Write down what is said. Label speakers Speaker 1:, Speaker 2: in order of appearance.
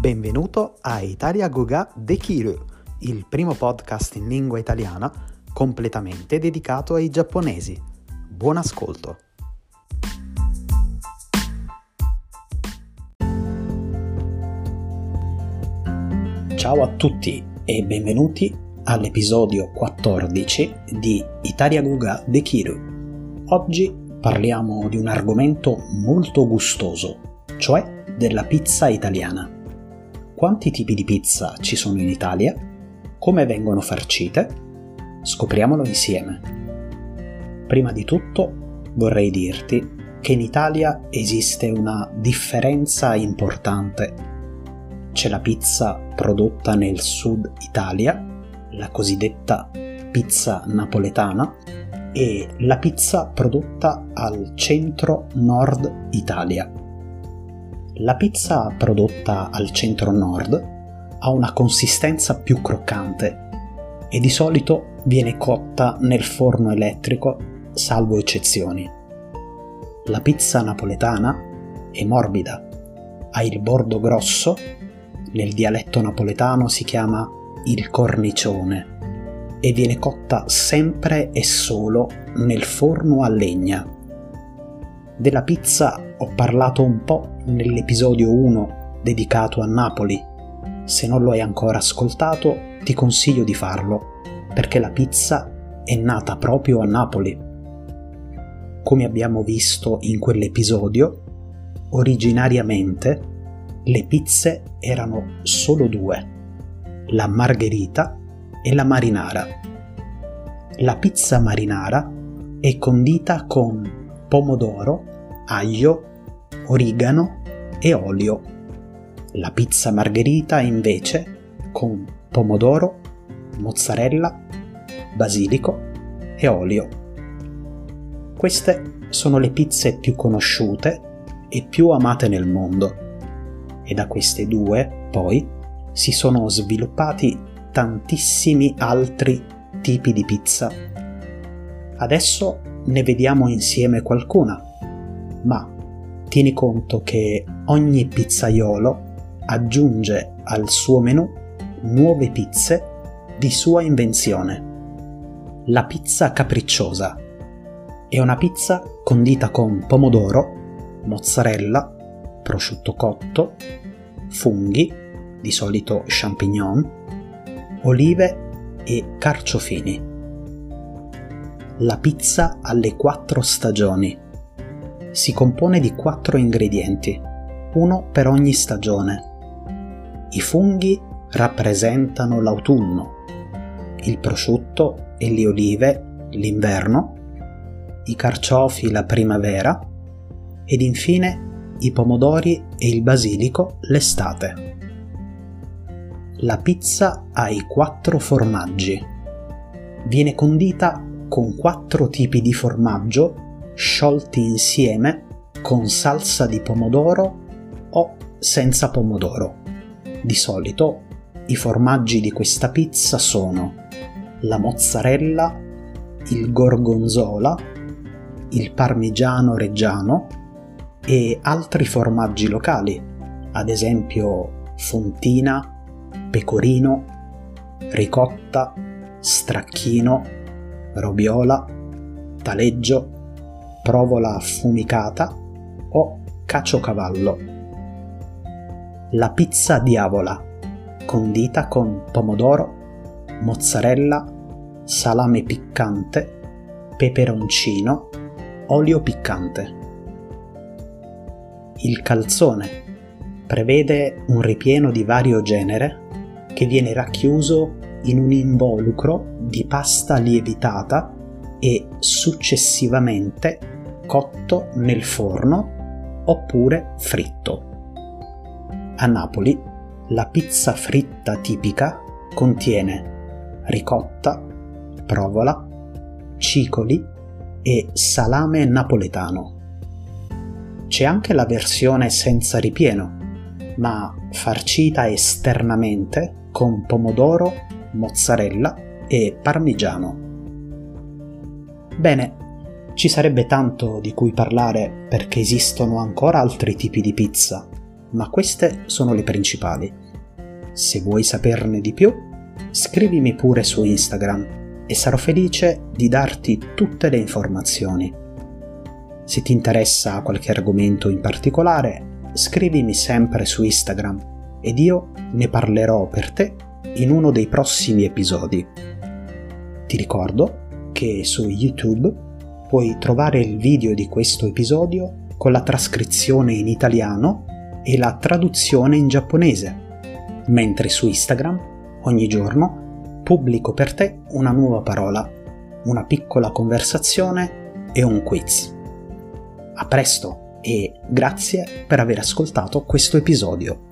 Speaker 1: Benvenuto a Italia Guga de Kiru, il primo podcast in lingua italiana completamente dedicato ai giapponesi. Buon ascolto! Ciao a tutti e benvenuti all'episodio 14 di Italia Guga de Kiru. Oggi parliamo di un argomento molto gustoso, cioè della pizza italiana. Quanti tipi di pizza ci sono in Italia? Come vengono farcite? Scopriamolo insieme. Prima di tutto vorrei dirti che in Italia esiste una differenza importante. C'è la pizza prodotta nel sud Italia, la cosiddetta pizza napoletana, e la pizza prodotta al centro-nord Italia la pizza prodotta al centro-nord ha una consistenza più croccante e di solito viene cotta nel forno elettrico, salvo eccezioni. La pizza napoletana è morbida, ha il bordo grosso, nel dialetto napoletano si chiama il cornicione e viene cotta sempre e solo nel forno a legna della pizza ho parlato un po' nell'episodio 1 dedicato a Napoli. Se non lo hai ancora ascoltato, ti consiglio di farlo, perché la pizza è nata proprio a Napoli. Come abbiamo visto in quell'episodio, originariamente le pizze erano solo due, la margherita e la marinara. La pizza marinara è condita con pomodoro, aglio, origano e olio. La pizza margherita invece con pomodoro, mozzarella, basilico e olio. Queste sono le pizze più conosciute e più amate nel mondo e da queste due, poi, si sono sviluppati tantissimi altri tipi di pizza. Adesso ne vediamo insieme qualcuna, ma tieni conto che ogni pizzaiolo aggiunge al suo menù nuove pizze di sua invenzione. La pizza capricciosa è una pizza condita con pomodoro, mozzarella, prosciutto cotto, funghi, di solito champignon, olive e carciofini la pizza alle quattro stagioni. Si compone di quattro ingredienti, uno per ogni stagione. I funghi rappresentano l'autunno, il prosciutto e le olive l'inverno, i carciofi la primavera ed infine i pomodori e il basilico l'estate. La pizza ha i quattro formaggi. Viene condita con quattro tipi di formaggio sciolti insieme con salsa di pomodoro o senza pomodoro. Di solito i formaggi di questa pizza sono la mozzarella, il gorgonzola, il parmigiano reggiano e altri formaggi locali, ad esempio fontina, pecorino, ricotta, stracchino robiola, taleggio, provola affumicata o caciocavallo. La pizza diavola, condita con pomodoro, mozzarella, salame piccante, peperoncino, olio piccante. Il calzone prevede un ripieno di vario genere che viene racchiuso in un involucro di pasta lievitata e successivamente cotto nel forno oppure fritto. A Napoli la pizza fritta tipica contiene ricotta, provola, cicoli e salame napoletano. C'è anche la versione senza ripieno, ma farcita esternamente con pomodoro mozzarella e parmigiano. Bene, ci sarebbe tanto di cui parlare perché esistono ancora altri tipi di pizza, ma queste sono le principali. Se vuoi saperne di più, scrivimi pure su Instagram e sarò felice di darti tutte le informazioni. Se ti interessa qualche argomento in particolare, scrivimi sempre su Instagram ed io ne parlerò per te in uno dei prossimi episodi. Ti ricordo che su YouTube puoi trovare il video di questo episodio con la trascrizione in italiano e la traduzione in giapponese, mentre su Instagram ogni giorno pubblico per te una nuova parola, una piccola conversazione e un quiz. A presto e grazie per aver ascoltato questo episodio.